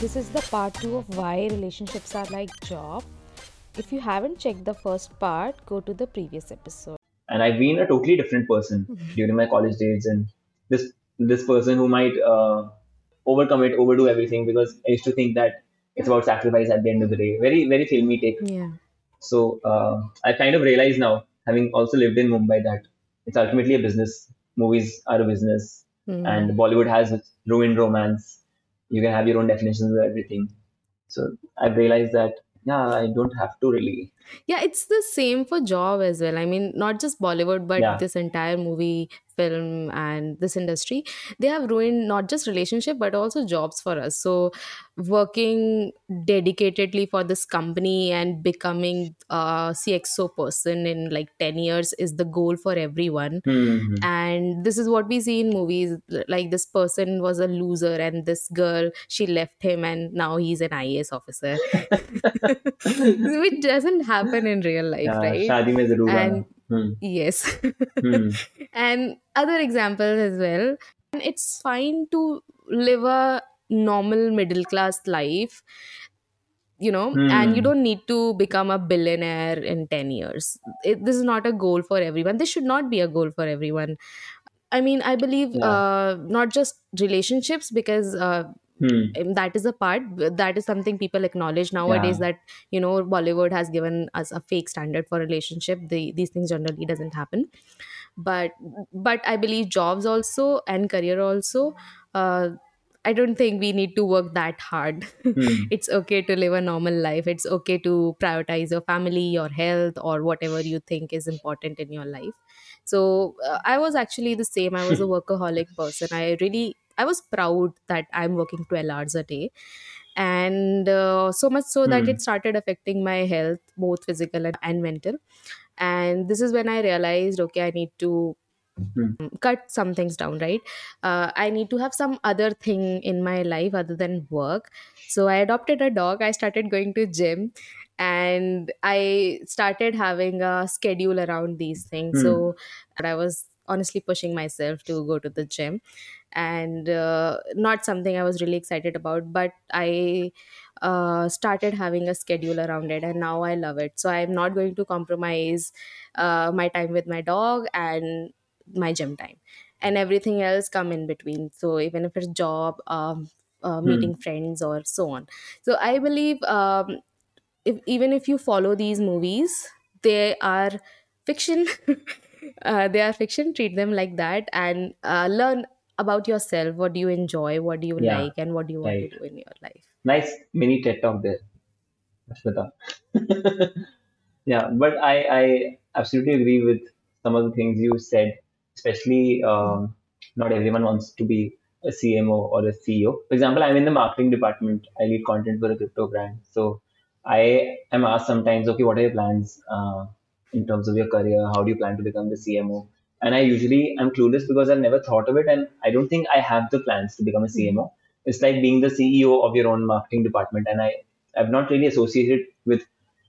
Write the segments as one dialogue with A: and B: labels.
A: This is the part two of why relationships are like job. If you haven't checked the first part, go to the previous episode.
B: and I've been a totally different person during my college days. And this this person who might uh, overcome it, overdo everything, because I used to think that it's about sacrifice at the end of the day. Very very filmy take.
A: Yeah.
B: So uh, I kind of realize now, having also lived in Mumbai, that it's ultimately a business. Movies are a business,
A: Hmm.
B: and Bollywood has ruined romance. You can have your own definitions of everything. So I've realized that yeah, I don't have to really.
A: Yeah, it's the same for job as well. I mean, not just Bollywood, but
B: Yeah.
A: this entire movie, film, and this industry, they have ruined not just relationship but also jobs for us. So, working dedicatedly for this company and becoming a CXO person in like ten years is the goal for everyone.
B: Hmm.
A: and this is what we see in movies like this person was a loser and this girl she left him and now he's an ias officer which doesn't happen happen in real life,
B: yeah,
A: right?
B: Shadi mein zarur
A: and,
B: hmm.
A: Yes.
B: hmm.
A: And other examples as well. And it's fine to live a normal middle class life you know hmm. and you don't need to become a billionaire in 10 years it, this is not a goal for everyone this should not be a goal for everyone i mean i believe
B: yeah.
A: uh, not just relationships because uh,
B: Hmm.
A: um, that is a part that is something people acknowledge nowadays
B: Yeah.
A: that you know bollywood has given us a fake standard for relationship. The, these things generally doesn't happen. But but i believe jobs also and career also uh, i don't think we need to work that hard.
B: Hmm.
A: it's okay to live a normal life. It's okay to prioritize your family your health or whatever you think is important in your life. So uh, i was actually the same. I was a workaholic person. I really i was proud that i'm working 12 hours a day. And uh, so much so that
B: Hmm.
A: it started affecting my health both physical and, and mental. And this is when i realized okay i need to
B: Hmm.
A: cut some things down right? Uh, i need to have some other thing in my life other than work. So i adopted a dog. I started going to gym. And i started having a schedule around these things. So i was honestly pushing myself to go to the gym. And uh, not something i was really excited about but i uh, started having a schedule around it and now i love it. So i'm not going to compromise uh, my time with my dog and my gym time and everything else come in between. So even if it's job um, uh, meeting friends or so on. So i believe um, if even if you follow these movies they are fiction uh, they are fiction treat them like that and uh, learn about yourself what do you enjoy what do you
B: Yeah,
A: like and what do you want
B: right.
A: to do in your life
B: Nice mini TED talk there, yeah, but I, I absolutely agree with some of the things you said, especially um, not everyone wants to be a CMO or a CEO. For example, I'm in the marketing department. I lead content for a crypto brand. So I am asked sometimes, okay, what are your plans uh, in terms of your career? How do you plan to become the CMO? And I usually I'm clueless because I've never thought of it, and I don't think I have the plans to become a CMO. It's like being the CEO of your own marketing department, and I I've not really associated with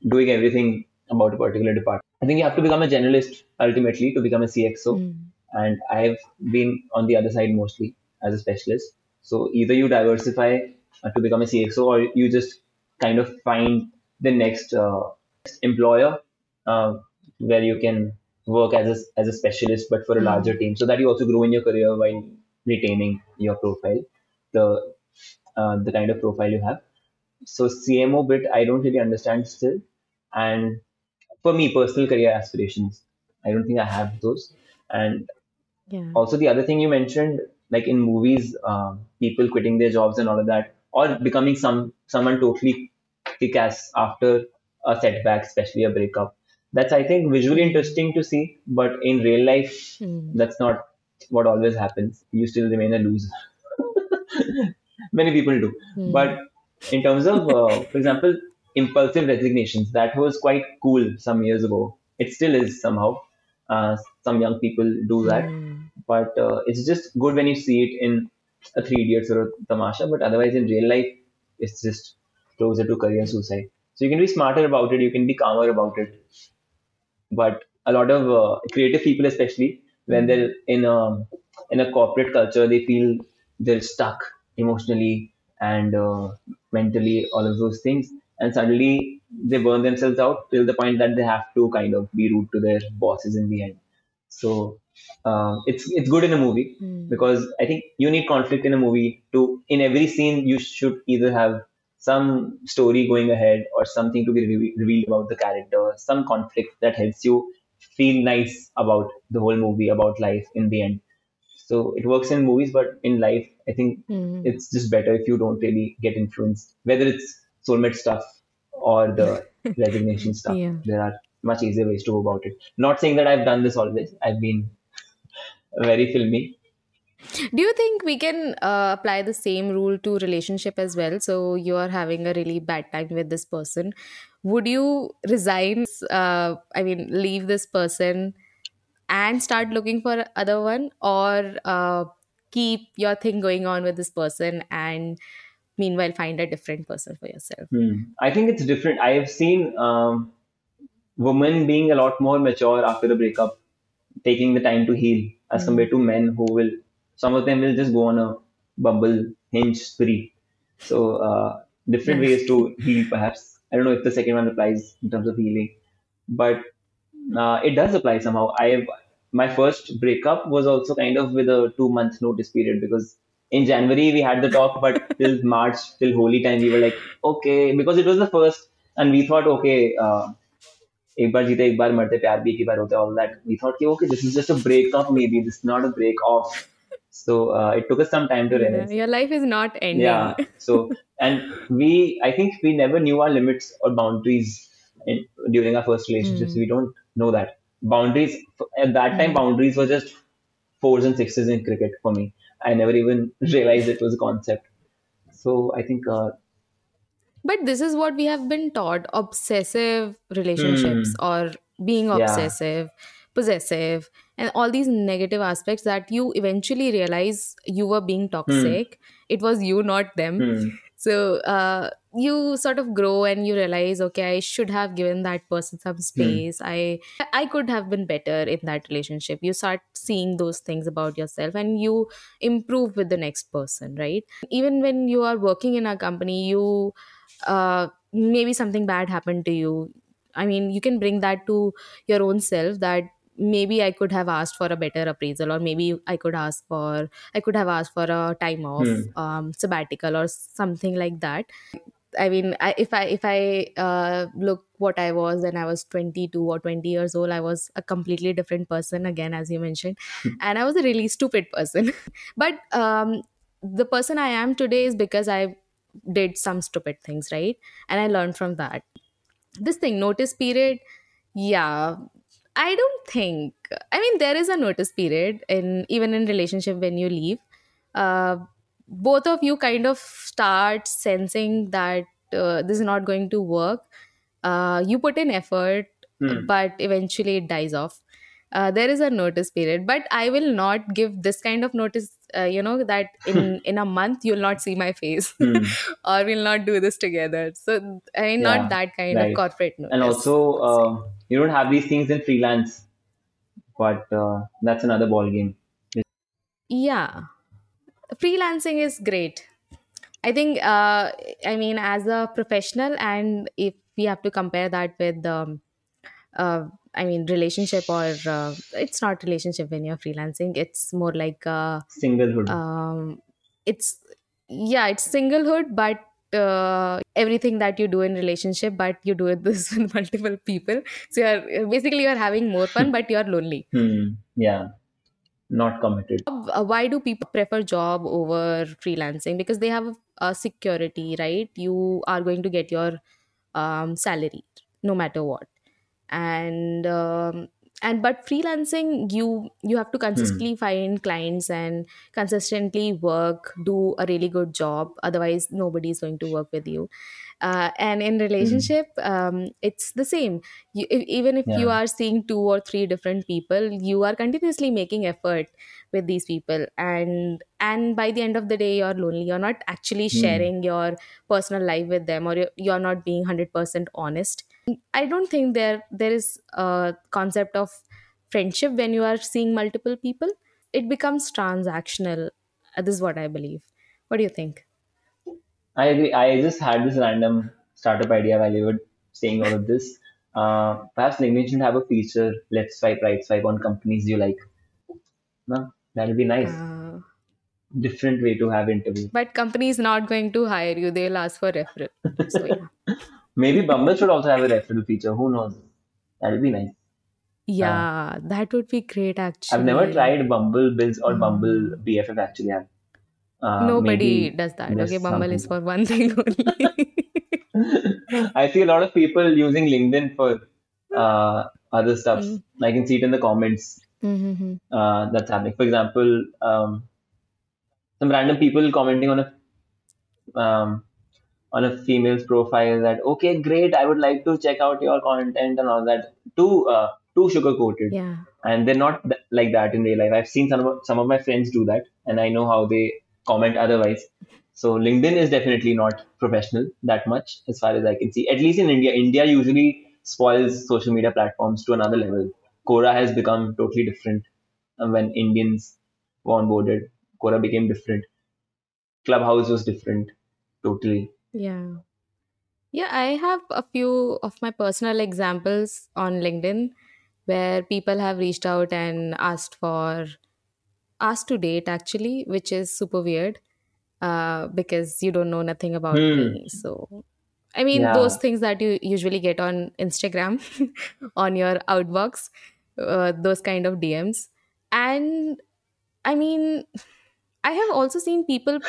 B: doing everything about a particular department. I think you have to become a generalist ultimately to become a CXO
A: Mm.
B: and I've been on the other side mostly as a specialist. So either you diversify uh, to become a CXO or you just kind of find the next uh, employer uh, where you can work as a, as a specialist but for a
A: Mm.
B: larger team so that you also grow in your career while retaining your profile, the uh, the kind of profile you have. So CMO bit I don't really understand still, and for me personal career aspirations, I don't think I have those. And
A: yeah
B: also the other thing you mentioned like in movies um, people quitting their jobs and all of that or becoming some someone totally kick-ass after a setback especially a breakup that's i think visually interesting to see but in real life
A: Mm.
B: that's not what always happens. You still remain a loser. Many people do.
A: Mm.
B: but in terms of uh, for example impulsive resignations that was quite cool some years ago. It still is somehow. Uh, some young people do that.
A: Mm.
B: but uh, it's just good when you see it in a three idiots or a tamasha but otherwise in real life it's just closer to career suicide. So you can be smarter about it you can be calmer about it but a lot of uh, creative people especially when they're in a in a corporate culture they feel they're stuck emotionally and uh, mentally all of those things and suddenly they burn themselves out till the point that they have to kind of be rude to their bosses in the end so uh, it's it's good in a movie
A: Hmm.
B: because I think you need conflict in a movie to in every scene you should either have some story going ahead or something to be re- revealed about the character, some conflict that helps you feel nice about the whole movie, about life in the end. So it works in movies, but in life, I think
A: Hmm.
B: it's just better if you don't really get influenced, whether it's soulmate stuff or the resignation stuff.
A: Yeah.
B: There are much easier ways to go about it. Not saying that I've done this always. I've been very filmy.
A: Do you think we can uh, apply the same rule to relationship as well? So you are having a really bad time with this person. Would you resign? Uh, I mean, leave this person and start looking for other one, or uh, keep your thing going on with this person and meanwhile find a different person for yourself?
B: Hmm. I think it's different. I have seen um, women being a lot more mature after the breakup, taking the time to heal, as
A: Hmm.
B: compared to men who will Some of them will just go on a bumble hinge spree. So uh, different
A: Yeah.
B: ways to heal, perhaps. I don't know if the second one applies in terms of healing, but uh, it does apply somehow. I have my first breakup was also kind of with a two month notice period because in January we had the talk, but till March, till holy time, we were like, okay, because it was the first, and we thought, okay, uh, एक बार जीते एक बार मरते प्यार भी एक ही बार होता है all that. We thought, कि, okay, this is just a breakup, maybe this is not a break off. So uh, it took us some time to
A: Yeah,
B: realize.
A: your life is not ending.
B: Yeah. So and we, I think we never knew our limits or boundaries in, during our first relationships.
A: Mm.
B: We don't know that boundaries at that time.
A: Mm.
B: Boundaries were just fours and sixes in cricket for me. I never even realized it was a concept. So I think uh,
A: But this is what we have been taught obsessive relationships or being
B: Hmm. Yeah.
A: obsessive, possessive, and all these negative aspects that you eventually realize you were being toxic. It was you, not them.
B: hmm,
A: So uh, you sort of grow and you realize, okay, I should have given that person some space. I I could have been better in that relationship. You start seeing those things about yourself and you improve with the next person, right? Even when you are working in a company, you uh, maybe something bad happened to you. I mean, you can bring that to your own self that maybe I could have asked for a better appraisal, or maybe I could ask for I could have asked for a time off,
B: Hmm.
A: um, sabbatical, or something like that. I mean, I, if I if I uh, look what I was when I was 22 or 20 years old, I was a completely different person again, as you mentioned, and I was a really stupid person. but um, the person I am today is because I did some stupid things, right? And I learned from that. This thing, notice period, yeah, I don't think. I mean, there is a notice period in even in relationship when you leave. Uh, both of you kind of start sensing that uh, this is not going to work. Uh, you put in effort,
B: hmm,
A: but eventually it dies off. Uh, there is a notice period, but I will not give this kind of notice. Uh, you know that in in a month you'll not see my face,
B: hmm.
A: or we'll not do this together. So I mean,
B: Yeah,
A: not that kind
B: right.
A: of corporate notice.
B: And also,
A: I would say.
B: you don't have these things in freelance, but uh, that's another ball game.
A: yeah, freelancing is great. I think, uh, I mean, as a professional, and if we have to compare that with, um, uh, I mean, relationship or uh, it's not relationship when you're freelancing. It's more like, uh,
B: Singlehood.
A: um, it's yeah, it's singlehood, but uh, everything that you do in relationship, but you do it this with multiple people. So you're basically you're having more fun, but you're lonely.
B: Hmm. Yeah. Not committed.
A: uh, why do people prefer job over freelancing because they have a security right you are going to get your um, salary no matter what and um, and but freelancing you you have to
B: Hmm.
A: consistently find clients and consistently work do a really good job. Otherwise nobody is going to work with you. Uh, and in
B: Hmm.
A: relationship um, it's the same. You, if, even if you are seeing two or three different people you are continuously making effort with these people. And and by the end of the day you're lonely. You're not actually
B: Hmm.
A: sharing your personal life with them or you're, you're not being 100% honest i don't think there there is a concept of friendship when you are seeing multiple people it becomes transactional Uh, this is what i believe what do you think
B: I agree. I just had this random startup idea while you were saying all of this. Uh, perhaps LinkedIn should have a feature, left swipe, right swipe on companies you like. No, that would be nice.
A: Uh,
B: Different way to have interview.
A: but company is not going to hire you; they'll ask for referral. So yeah,
B: Maybe Bumble should also have a referral feature. Who knows? That would be nice. Uh,
A: yeah, that would be great Actually,
B: I've never tried Bumble Bizz or Bumble
A: Mm.
B: BFF actually. Uh,
A: Nobody does that. Okay, Bumble is for one thing only.
B: I see a lot of people using LinkedIn for uh, other stuff.
A: Mm.
B: I can see it in the comments
A: Mm-hmm.
B: uh, that's happening. For example, um, some random people commenting on a um, on a female's profile that okay, great, I would like to check out your content and all that. Too uh, too sugar coated,
A: Yeah.
B: and they're not th- like that in real life. I've seen some of, some of my friends do that, and I know how they comment otherwise. So LinkedIn is definitely not professional that much, as far as I can see. At least in India, India usually spoils social media platforms to another level. Quora has become totally different uh, when Indians were onboarded. Quora became different. Clubhouse was different, totally.
A: Yeah. Yeah, I have a few of my personal examples on LinkedIn where people have reached out and asked for asked to date actually, which is super weird uh, because you don't know nothing about
B: Hmm.
A: me. So, I mean, those things that you usually get on Instagram on your outbox, uh, those kind of DMs. And I mean, I have also seen people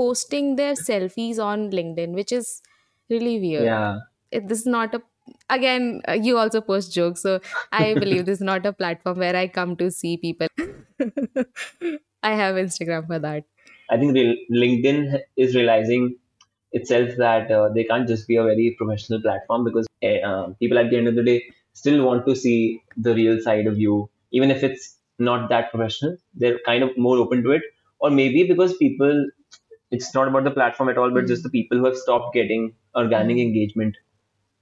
A: posting their selfies on LinkedIn, which is really weird.
B: Yeah.
A: It, this is not a again uh, you also post jokes so i believe this is not a platform where i come to see people i have instagram for that
B: I think LinkedIn is realizing itself that uh, they can't just be a very professional platform because uh, uh, people at the end of the day still want to see the real side of you, even if it's not that professional. They're kind of more open to it, or maybe because people, it's not about the platform at all, but just the people who have stopped getting organic engagement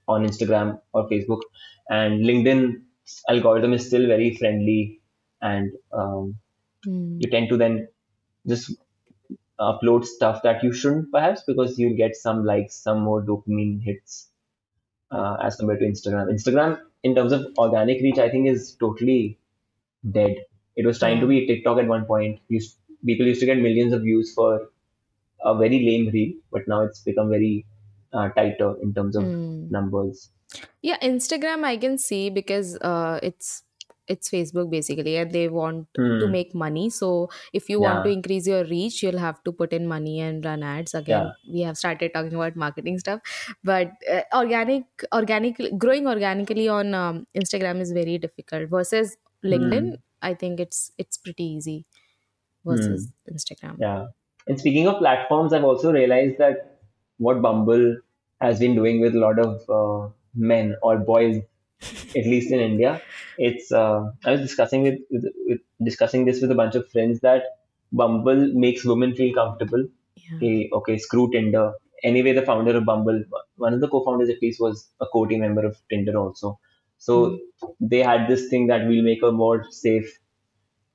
B: on Instagram or Facebook, and LinkedIn algorithm is still very friendly, and um,
A: Mm.
B: you tend to then just upload stuff that you shouldn't perhaps because you'll get some likes, some more dopamine hits uh, as compared to Instagram. Instagram, in terms of organic reach, I think is totally dead. It was trying to be TikTok at one point. Used, people used to get millions of views for a very lame reel, but now it's become very uh, tighter in terms of
A: Mm.
B: numbers.
A: yeah instagram i can see because uh, it's it's facebook basically and they want to
B: Hmm.
A: make money so if you want to increase your reach you'll have to put in money and run ads again
B: yeah,
A: we have started talking about marketing stuff but uh, organic organic growing organically on um, instagram is very difficult versus linkedin
B: hmm.
A: i think it's it's pretty easy
B: Hmm.
A: versus instagram
B: Yeah. And speaking of platforms, I've also realized that what Bumble has been doing with a lot of uh, men or boys, at least in India, it's. Uh, I was discussing with, with, with discussing this with a bunch of friends that Bumble makes women feel comfortable.
A: yeah
B: Okay, okay, screw Tinder. Anyway, the founder of Bumble, one of the co-founders at least, was a co-team member of Tinder also. So
A: Mm.
B: they had this thing that we'll make a more safe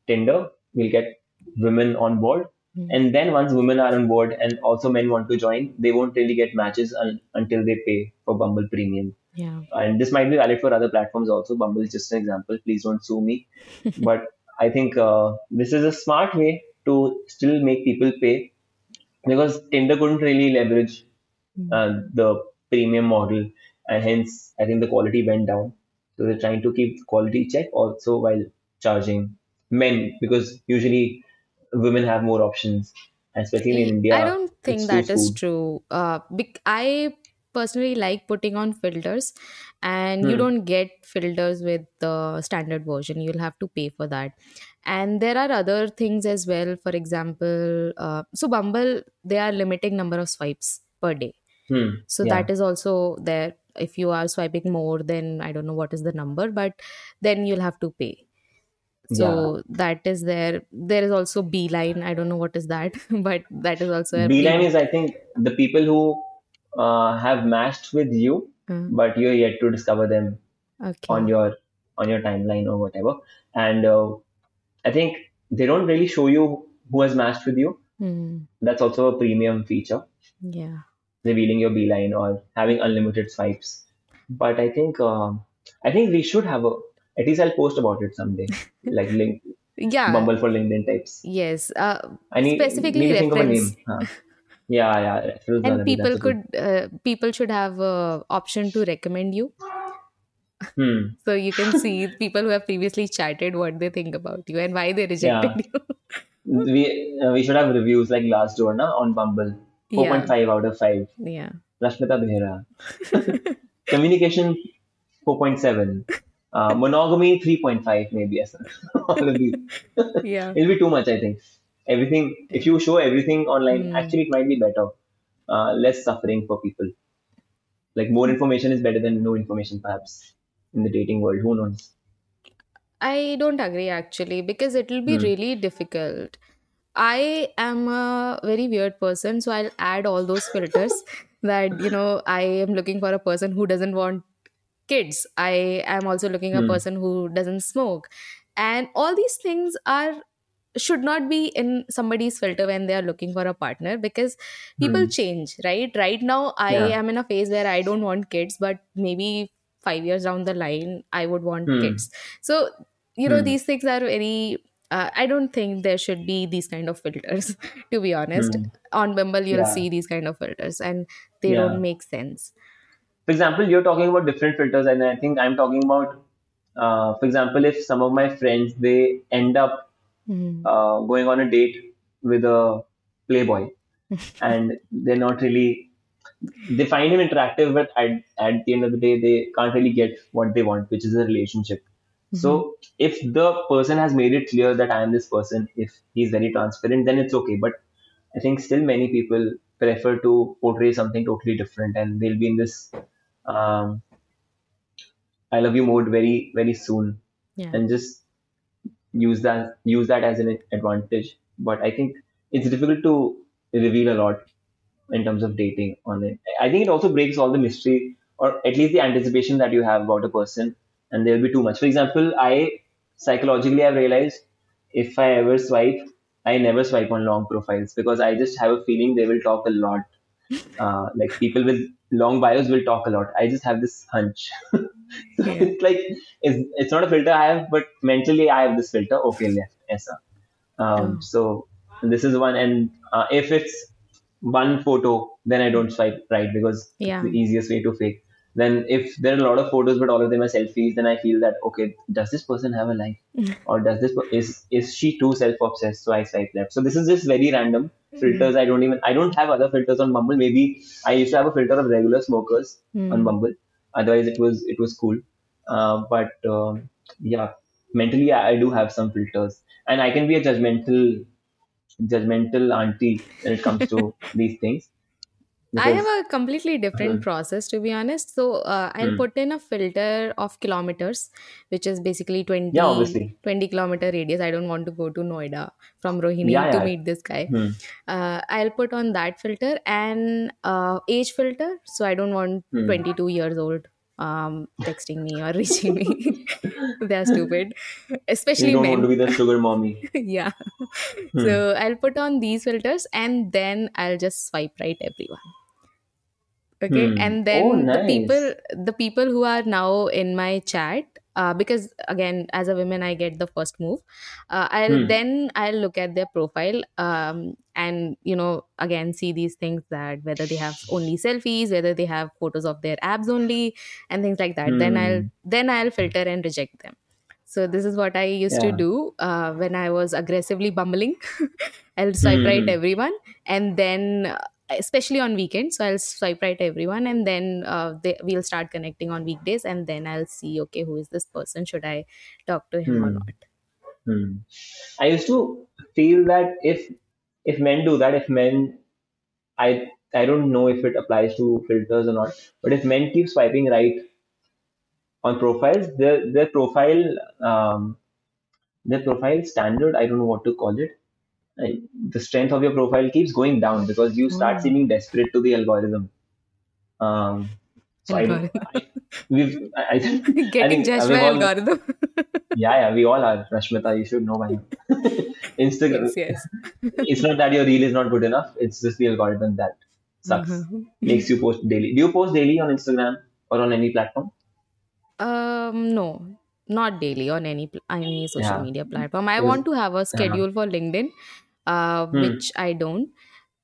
B: Tinder. We'll get women on board.
A: Mm.
B: And then once women are on board and also men want to join, they won't really get matches un- until they pay for Bumble Premium.
A: yeah
B: And this might be valid for other platforms also. Bumble is just an example. Please don't sue me. But I think uh, this is a smart way to still make people pay because Tinder couldn't really leverage
A: Mm.
B: uh, the premium model, and hence I think the quality went down. So they're trying to keep quality check also while charging men because usually women have more options, especially in
A: India. I don't think that is
B: food.
A: true. Uh, bec- I personally like putting on filters, and you
B: Hmm.
A: don't get filters with the standard version. You'll have to pay for that. And there are other things as well. For example, uh, so Bumble, they are limiting number of swipes per day.
B: Hmm.
A: So
B: Yeah.
A: that is also there. If you are swiping more, then I don't know what is the number, but then you'll have to pay.
B: Yeah.
A: So that is there. There is also Beeline. I don't know what is that, but that is also a
B: Beeline is, I think, the people who uh, have matched with you,
A: Uh,
B: but you're yet to discover them
A: okay.
B: on your on your timeline or whatever. And uh, I think they don't really show you who has matched with you.
A: Hmm.
B: That's also a premium feature.
A: Yeah.
B: revealing your beeline or having unlimited swipes. But I think um, I think we should have a at least I'll post about it someday, like link
A: yeah
B: Bumble for LinkedIn types.
A: yes uh,
B: I need
A: specifically
B: need to think of a
A: reference
B: name. Huh. Yeah, yeah,
A: and people could uh, people should have a option to recommend you
B: Hmm.
A: so you can see people who have previously chatted what they think about you and why they rejected you
B: We uh, we should have reviews like Glassdoor na on Bumble. Four
A: yeah
B: point five out of five.
A: yeah
B: Rashmita Behra. Communication 4.7. Uh, monogamy 3.5 maybe. Yes. All of these.
A: yeah
B: It'll be too much, I think. Everything, if you show everything online,
A: Hmm.
B: actually it might be better. Uh, less suffering for people. Like more information is better than no information, perhaps, in the dating world. Who knows?
A: I don't agree actually because it will be
B: Hmm.
A: really difficult. I am a very weird person, so I'll add all those filters that you know I am looking for a person who doesn't want kids. I am also looking a
B: Hmm.
A: person who doesn't smoke, and all these things are should not be in somebody's filter when they are looking for a partner because people
B: Hmm.
A: change right right now i
B: Yeah.
A: am in a phase where i don't want kids but maybe 5 years down the line i would want
B: Hmm.
A: kids so you know
B: Hmm.
A: these things are very uh, i don't think there should be these kind of filters to be honest
B: Hmm.
A: on bumble you'll
B: Yeah.
A: see these kind of filters and they
B: Yeah.
A: don't make sense
B: For example, you're talking about different filters, and I think I'm talking about, uh, for example, if some of my friends they end up
A: Hmm.
B: uh, going on a date with a playboy and they're not really they find him attractive but at, at the end of the day they can't really get what they want which is a relationship. So if the person has made it clear that i am this person if he's very transparent then it's okay. But i think still many people prefer to portray something totally different and they'll be in this um, i love you mode very very soon
A: yeah
B: and just use that use that as an advantage. But I think it's difficult to reveal a lot in terms of dating on it. I think it also breaks all the mystery or at least the anticipation that you have about a person, and there'll be too much. For example, I psychologically have realized if I ever swipe, I never swipe on long profiles because I just have a feeling they will talk a lot. Uh, like people with long bios will talk a lot. I just have this hunch. So
A: Yeah.
B: it's like it's, it's not a filter I have, but mentally I have this filter. Okay, left, Esa. Um,
A: Oh.
B: So this is one, and uh, if it's one photo, then I don't swipe right because
A: Yeah.
B: it's the easiest way to fake. Then if there are a lot of photos, but all of them are selfies, then I feel that okay, does this person have a life, or does this is is she too self obsessed? So I swipe left. So this is just very random filters. I don't even I don't have other filters on Bumble. Maybe I used to have a filter of regular smokers
A: Hmm.
B: on Bumble. Otherwise, it was it was cool. Uh, but um yeah, mentally, I, I do have some filters, and I can be a judgmental, judgmental auntie when it comes to these things.
A: I have a completely different
B: Mhm.
A: process to be honest. So uh, I'll
B: Hmm.
A: put in a filter of kilometers, which is basically 20,
B: Yeah,
A: 20 kilometer radius. I don't want to go to Noida from Rohini
B: Yeah,
A: to
B: yeah.
A: meet this guy.
B: Hmm.
A: Uh, I'll put on that filter and uh, age filter. So I don't want
B: Hmm.
A: 22 years old um, texting me or reaching me. They're stupid, especially you
B: don't
A: men
B: want to be the sugar mommy.
A: yeah.
B: Hmm.
A: So I'll put on these filters and then I'll just swipe right everyone. Okay.
B: Hmm.
A: And then
B: Oh,
A: the people the people who are now in my chat, uh, because again, as a woman, I get the first move. Uh, I'll
B: Hmm.
A: then I'll look at their profile um, and you know again see these things that whether they have only selfies, whether they have photos of their abs only, and things like that. Then I'll
B: Hmm.
A: then I'll filter and reject them. So this is what I used to do uh, when I was aggressively bumbling. I'll swipe right
B: Hmm.
A: everyone, and then uh, especially on weekends, so I'll swipe right everyone, and then uh, they, we'll start connecting on weekdays, and then I'll see okay who is this person? Should I talk to him or
B: Hmm.
A: not?
B: Hmm. I used to feel that if if men do that, if men, I I don't know if it applies to filters or not, but if men keep swiping right on profiles, their their profile um, their profile standard, I don't know what to call it. I, the strength of your profile keeps going down because you start
A: Oh.
B: seeming desperate to the algorithm. Um, so I,
A: Algorithm.
B: I we've I, I think I
A: Getting
B: think
A: judged by
B: all-
A: algorithm.
B: yeah, yeah, we all are. Rashmita, you should know by now. Instagram.
A: yes, yes.
B: It's not that your reel is not good enough. It's just the algorithm that sucks.
A: Mhm.
B: Makes you post daily. Do you post daily on Instagram or on any platform?
A: Um, no, not daily on any pl- any social
B: Yeah.
A: media platform. I want to have a
B: uh,
A: schedule for LinkedIn, uh,
B: hmm,
A: which I don't.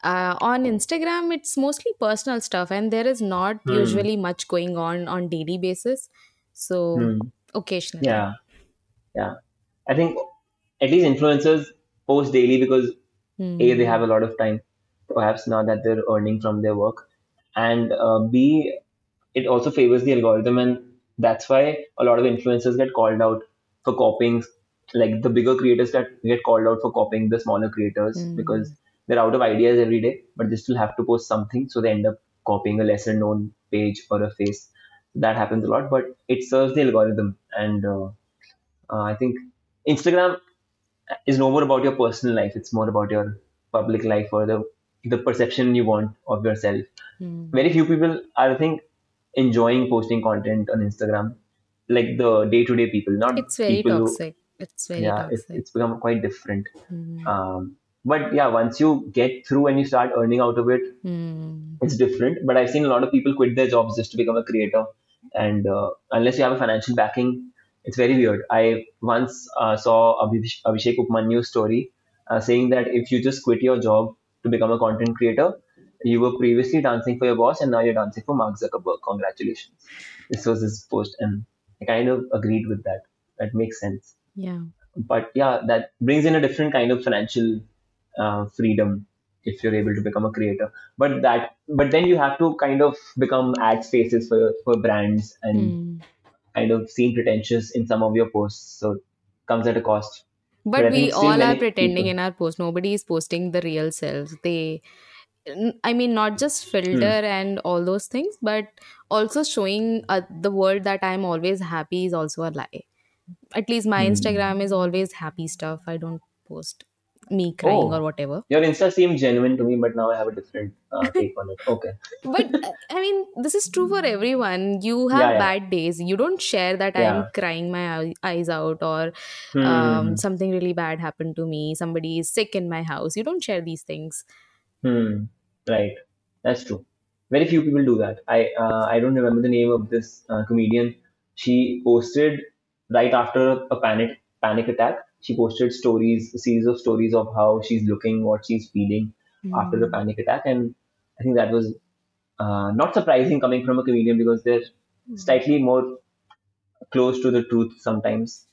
A: Uh, on Instagram, it's mostly personal stuff, and there is not
B: hmm,
A: usually much going on on daily basis. So
B: hmm.
A: occasionally,
B: Yeah, yeah. I think at least influencers post daily because A, they
A: hmm.
B: have a lot of time, perhaps now that they're earning from their work. And uh, B, it also favors the algorithm. And that's why a lot of influencers get called out for copying, like the bigger creators that get called out for copying the smaller creators because
A: Hmm.
B: they're out of ideas every day, but they still have to post something. So they end up copying a lesser known page or a face. That happens a lot, but it serves the algorithm. And uh, uh, I think Instagram is no more about your personal life. It's more about your public life or the the perception you want of yourself.
A: Hmm.
B: Very few people are, I think, enjoying posting content on Instagram, like the day to day people, not
A: It's very
B: people who,
A: toxic. It's very
B: yeah, it's, it's become quite different.
A: Hmm.
B: Um, but yeah, once you get through and you start earning out of it,
A: Hmm.
B: it's different. But I've seen a lot of people quit their jobs just to become a creator, and uh, unless you have a financial backing, it's very weird. I once uh, saw Abhish- Abhishek Upmanyu's story uh, saying that if you just quit your job to become a content creator, you were previously dancing for your boss and now you're dancing for Mark Zuckerberg. Congratulations. This was his post, and I kind of agreed with that. That makes sense.
A: Yeah.
B: But yeah, that brings in a different kind of financial uh, freedom if you're able to become a creator. But that, but then you have to kind of become ad spaces for for brands and
A: Hmm.
B: kind of seem pretentious in some of your posts. So it comes at a cost. But
A: But we all are pretending
B: people.
A: in our post. Nobody is posting the real selves. They, i mean, not just
B: Hmm.
A: filter and all those things, but also showing uh, the world that I'm always happy is also a lie. At least my
B: Hmm.
A: Instagram is always happy stuff. I don't post me crying or
B: Oh,
A: whatever.
B: your Insta seemed genuine to me, but now I have a different uh, take on it. Okay.
A: But uh, I mean, this is true for everyone. You have
B: yeah,
A: bad days. You don't share that I am crying my eyes out or
B: Hmm.
A: um, something really bad happened to me. Somebody is sick in my house. You don't share these things.
B: Hmm. Right. That's true. Very few people do that. I uh, I don't remember the name of this uh, comedian. She posted right after a panic panic attack. She posted stories, a series of stories of how she's looking, what she's feeling after the panic attack, and I think that was uh, not surprising coming from a comedian because they're
A: Hmm.
B: slightly more close to the truth sometimes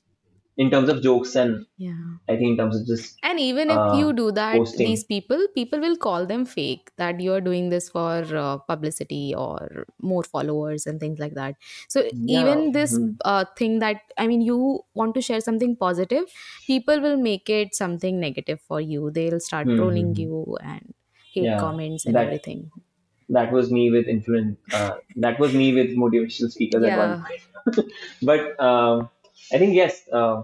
B: in terms of jokes and
A: Yeah.
B: I think in terms of just
A: And even if
B: uh,
A: you do that,
B: posting.
A: these people, people will call them fake that you're doing this for uh, publicity or more followers and things like that. So
B: Yeah.
A: even this
B: mhm.
A: uh, thing that, I mean, you want to share something positive, people will make it something negative for you. They'll start trolling
B: Mhm.
A: you and hate
B: Yeah.
A: comments and
B: That
A: everything.
B: that was me with influence. Uh, that was me with motivational speakers at one point. but um, I think yes. Uh,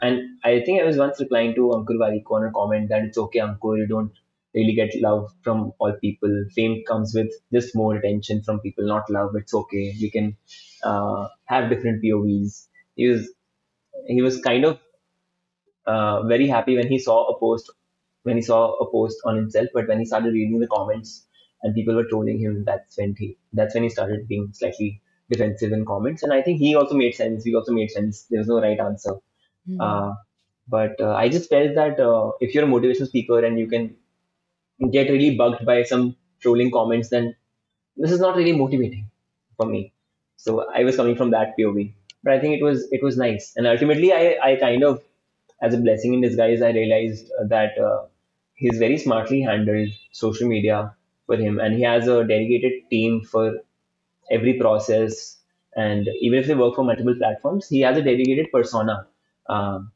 B: and I think I was once replying to Ankur a comment that it's okay, Ankur, you don't really get love from all people. Fame comes with just more attention from people, not love. It's okay. We can uh, have different POVs. He was he was kind of uh, very happy when he saw a post when he saw a post on himself, but when he started reading the comments and people were trolling him, that's when he that's when he started being slightly defensive in comments. And I think he also made sense. We also made sense. There was no right answer.
A: Hmm.
B: Uh, but uh, I just felt that uh, if you're a motivational speaker and you can get really bugged by some trolling comments, then this is not really motivating for me. So I was coming from that POV. But I think it was it was nice, and ultimately I I kind of as a blessing in disguise I realized that uh, he's very smartly handled social media for him, and he has a dedicated team for every process. And even if they work for multiple platforms, he has a dedicated persona. Um,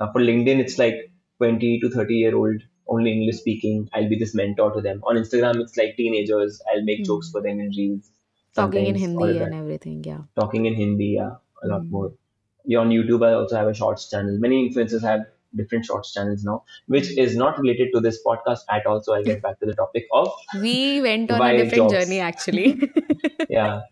B: uh, for LinkedIn, it's like 20 to 30 year old, only English speaking. I'll be this mentor to them. On Instagram, it's like teenagers. I'll make jokes
A: Hmm.
B: for them in reels.
A: Talking in Hindi and everything. Yeah.
B: Talking in Hindi, yeah, a lot
A: Hmm.
B: more. Yeah, on YouTube, I also have a shorts channel. Many influencers have different shorts channels now, which is not related to this podcast at all. So I'll get back to the topic of
A: We went on a different
B: jobs.
A: journey actually.
B: Yeah,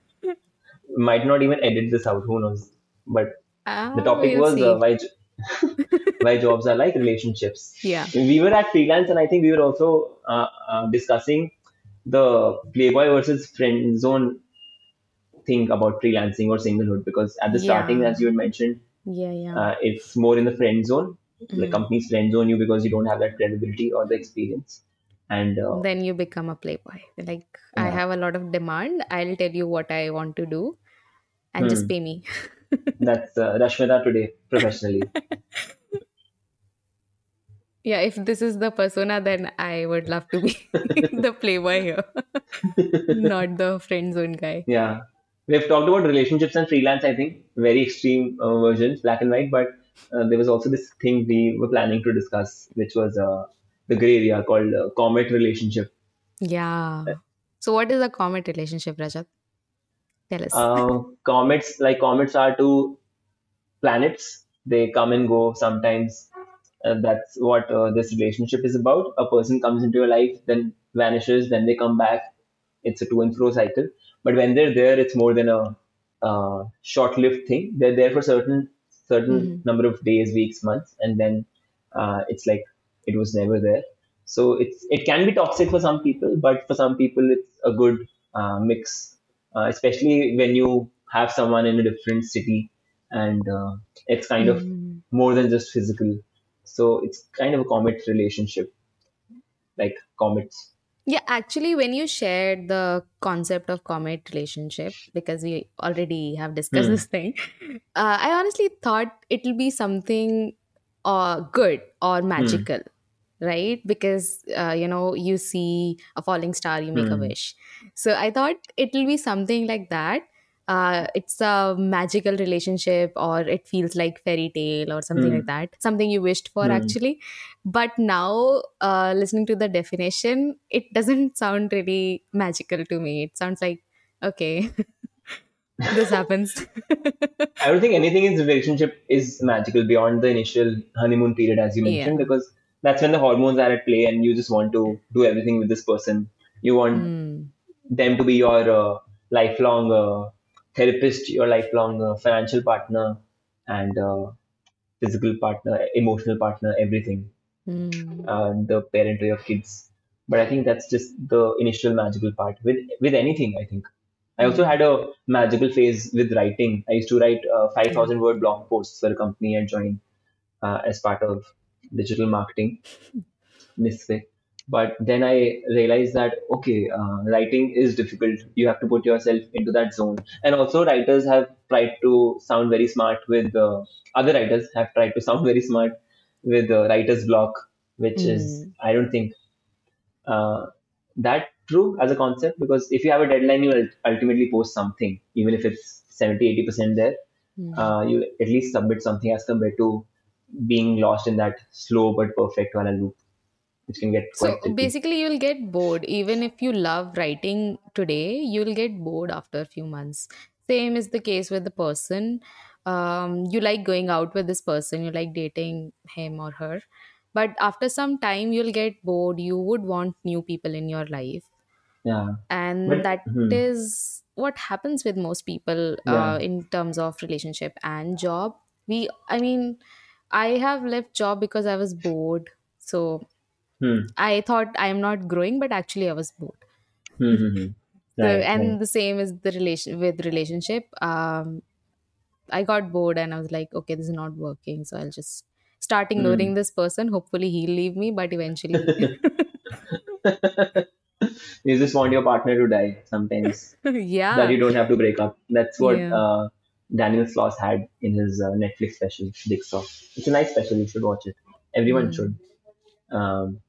B: might not even edit this out. Who knows? But
A: Ah,
B: the topic
A: we'll
B: was uh, why why jobs are like relationships.
A: Yeah.
B: We were at freelance, and I think we were also uh, uh, discussing the playboy versus friend zone thing about freelancing or singlehood because at the starting,
A: Yeah.
B: as you had mentioned,
A: Yeah, yeah.
B: uh, it's more in the friend zone. The
A: Mm.
B: companies friend zone you because you don't have that credibility or the experience. And uh,
A: Then you become a playboy. Like, I have a lot of demand. I'll tell you what I want to do and just
B: hmm,
A: pay me.
B: that's uh, Rashmita today professionally.
A: Yeah, if this is the persona, then I would love to be the playboy here, not the friend zone guy.
B: Yeah, we've talked about relationships and freelance. I think very extreme uh, versions, black and white. But uh, there was also this thing we were planning to discuss, which was uh, the gray area called uh, comet relationship.
A: Yeah. So, what is a comet relationship, Rajat? Tell us.
B: Uh, comets, like comets, are two planets. They come and go sometimes. Uh, that's what uh, this relationship is about. A person comes into your life, then vanishes, then they come back. It's a to and fro cycle. But when they're there, it's more than a uh, short-lived thing. They're there for certain certain
A: hmm
B: number of days, weeks, months, and then uh, it's like it was never there. So it's it can be toxic for some people, but for some people, it's a good uh, mix, uh, especially when you have someone in a different city, and uh, it's kind of
A: hmm
B: more than just physical. So it's kind of a comet relationship, like comets.
A: Yeah, actually, when you shared the concept of comet relationship, because we already have discussed
B: Hmm.
A: this thing, uh, I honestly thought it'll be something uh, good or
B: Hmm.
A: magical, right? Because, uh, you know, you see a falling star, you make a
B: Hmm.
A: wish. So I thought it'll be something like that. Uh, it's a magical relationship, or it feels like fairy tale, or something
B: Hmm.
A: like that. Something you wished for,
B: Hmm.
A: actually but now uh, listening to the definition it doesn't sound really magical to me it sounds like okay this happens
B: I don't think anything in the relationship is magical beyond the initial honeymoon period, as you
A: yeah
B: mentioned, because that's when the hormones are at play and you just want to do everything with this person. You want
A: mm.
B: them to be your uh, lifelong uh, therapist, your lifelong uh, financial partner, and uh, physical partner, emotional partner, everything,
A: Mm.
B: the parent of your kids. But I think that's just the initial magical part with with anything. I think I also
A: Mm.
B: had a magical phase with writing. I used to write uh, five
A: yeah
B: thousand word blog posts for a company I joined uh, as part of digital marketing this way. But then I realized that okay, uh, writing is difficult. You have to put yourself into that zone. And also, writers have tried to sound very smart with uh, other writers have tried to sound very smart with uh, writer's block, which is
A: mm.
B: I don't think uh, that true as a concept because if you have a deadline, you will ultimately post something, even if it's 70 80 percent there.
A: Mm.
B: Uh, you at least submit something as compared to being lost in that slow but perfect while loop which can get
A: so basically you'll get bored. Even if you love writing today you'll get bored after a few months. Same is the case with the person. Um, you like going out with this person you like dating him or her. But after some time you'll get bored. You would want new people in your life.
B: Yeah,
A: and
B: but
A: that
B: hmm,
A: is what happens with most people
B: yeah,
A: uh, in terms of relationship and job. We i mean i have left job because i was bored so
B: hmm,
A: i thought i am not growing but actually i was bored
B: hmm, hmm, hmm.
A: so
B: right, right.
A: and the same is the relation with relationship um i got bored and i was like okay this is not working so i'll just start ignoring
B: Hmm.
A: this person hopefully he'll leave me but eventually
B: you just want your partner to die sometimes
A: yeah.
B: that you don't have to break up. That's what
A: yeah
B: uh, Daniel Sloss had in his uh, Netflix special, Jigsaw. It's a nice special. You should watch it. Everyone
A: mm.
B: should. Um,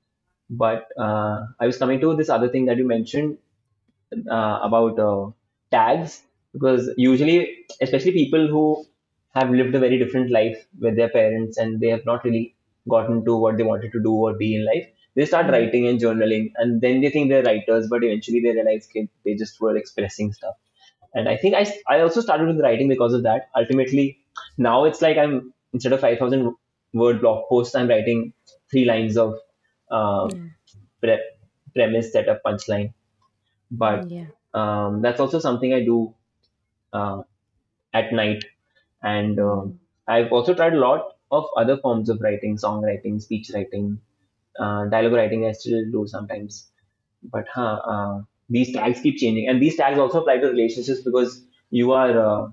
B: but uh, I was coming to this other thing that you mentioned uh, about uh, tags because usually, especially people who have lived a very different life with their parents and they have not really gotten to what they wanted to do or be in life, they start
A: Mm.
B: writing and journaling, and then they think they're writers, but eventually they realize they just were expressing stuff. And I think I, I also started with writing because of that. Ultimately, now it's like I'm instead of 5,000 word blog posts, I'm writing three lines of
A: yeah
B: pre- premise, setup, punchline. But
A: yeah
B: um, that's also something I do uh, at night. And um,
A: mm.
B: I've also tried a lot of other forms of writing, songwriting, speech writing, uh, dialogue writing. I still do sometimes. but huh, uh, these tags keep changing, and these tags also apply to relationships because you are uh,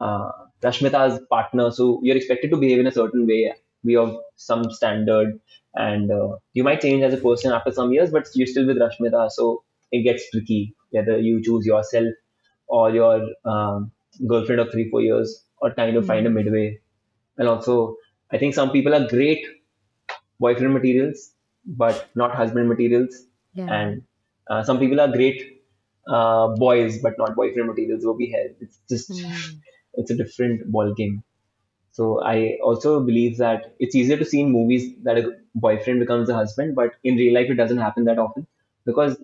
B: uh, Rashmita's partner, so you're expected to behave in a certain way, be of some standard, and uh, you might change as a person after some years, but you're still with Rashmita, so it gets tricky whether you choose yourself or your um, girlfriend of three four years, or kind of find a
A: Mm.
B: midway. And also, I think some people are great boyfriend materials, but not husband materials
A: Yeah.
B: and uh, some people are great uh, boys but not boyfriend materials wo bhi hai it's just
A: Mm.
B: it's a different ball game so i also believe that it's easier to see in movies that a boyfriend becomes a husband but in real life it doesn't happen that often because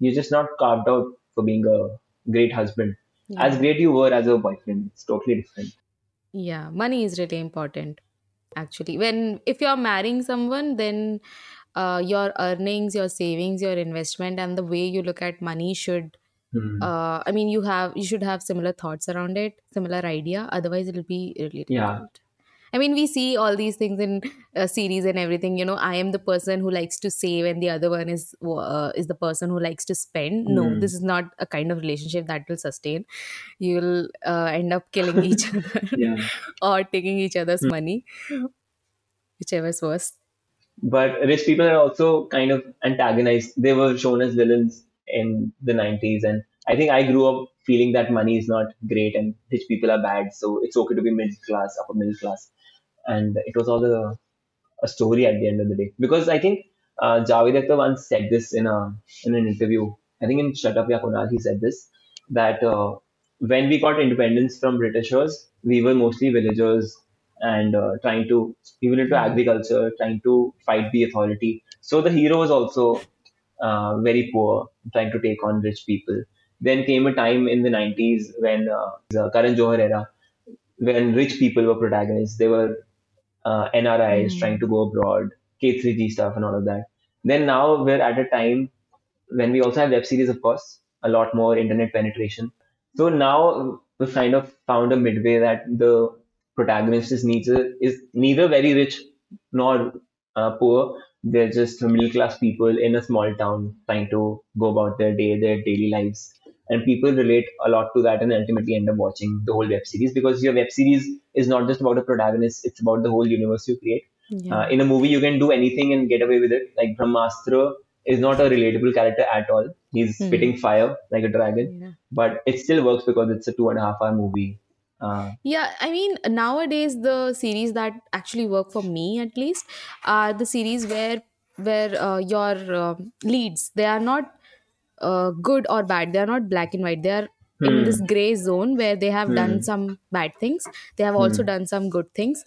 B: you're just not carved out for being a great husband as great you were as a boyfriend it's totally different
A: Yeah. Money is really important, actually. When if you're marrying someone, then uh, your earnings, your savings, your investment, and the way you look at money should.
B: Hmm.
A: Uh, I mean, you have you should have similar thoughts around it, similar idea. Otherwise, it'll be really
B: Yeah.
A: I mean, we see all these things in uh, series and everything. You know, I am the person who likes to save, and the other one is uh, is the person who likes to spend. No,
B: Hmm.
A: this is not a kind of relationship that will sustain. You'll uh, end up killing each other
B: yeah
A: or taking each other's money, whichever's worse.
B: But rich people are also kind of antagonized. They were shown as villains in the 90s. And I think I grew up feeling that money is not great and rich people are bad. So it's okay to be middle class, upper middle class. And it was all a, a story at the end of the day. Because I think uh, Javed Akhtar once said this in, a, in an interview. I think in Shut Up Ya Kunal, he said this that uh, when we got independence from Britishers, we were mostly villagers and uh, trying to even into
A: Mhm.
B: agriculture, trying to fight the authority. So the hero was also uh, very poor, trying to take on rich people. Then came a time in the 90s when uh, the Karan Johar era, when rich people were protagonists. They were uh, NRIs
A: Mm.
B: trying to go abroad, K3G stuff, and all of that. Then now we're at a time when we also have web series, of course, a lot more internet penetration. So now we've kind of found a midway that the protagonist is neither is neither very rich nor uh, poor. They're just middle class people in a small town trying to go about their day, their daily lives. And people relate a lot to that and ultimately end up watching the whole web series because your web series is not just about a protagonist, it's about the whole universe you create.
A: Yeah.
B: Uh, in a movie, you can do anything and get away with it. Like Brahmastra is not a relatable character at all. He's
A: Hmm.
B: spitting fire like a dragon,
A: yeah.
B: but it still works because it's a two and a half hour movie. Uh,
A: Yeah, I mean, nowadays the series that actually work for me at least are the series where where uh, your um leads they are not uh, good or bad. They are not black and white. They are in
B: Hmm.
A: this gray zone where they have
B: Hmm.
A: done some bad things. They have also
B: Hmm.
A: done some good things.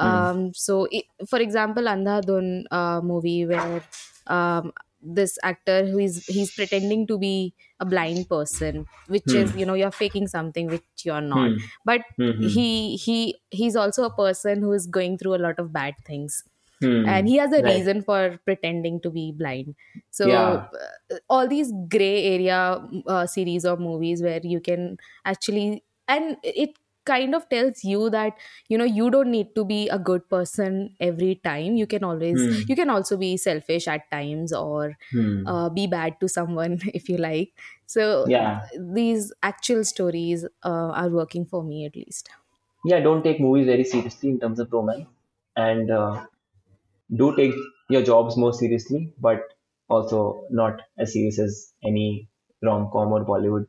B: Hmm.
A: Um, so, i for example, Andhadhun uh, movie where um, this actor who is he's pretending to be a blind person, which
B: Hmm.
A: is you know you're faking something which you're not
B: hmm,
A: but
B: hmm, hmm,
A: he he he's also a person who is going through a lot of bad things
B: hmm.
A: and he has a
B: Right.
A: reason for pretending to be blind so
B: Yeah.
A: uh, all these gray area uh, series or movies where you can actually and it kind of tells you that you know you don't need to be a good person every time you can always
B: Hmm.
A: you can also be selfish at times or
B: Hmm.
A: uh, be bad to someone if you like so
B: Yeah.
A: these actual stories uh, are working for me at least
B: Yeah, don't take movies very seriously in terms of romance. And uh, do take your jobs more seriously, but also not as serious as any rom com or Bollywood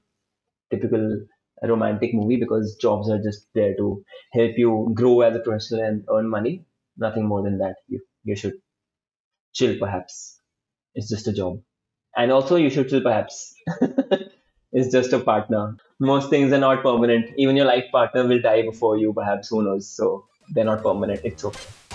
B: typical romantic movie because jobs are just there to help you grow as a professional and earn money. Nothing more than that. You, you should chill, perhaps. It's just a job. And also, you should chill, perhaps. it's just a partner. Most things are not permanent. Even your life partner will die before you, perhaps. Who knows? So they're not permanent. It's okay.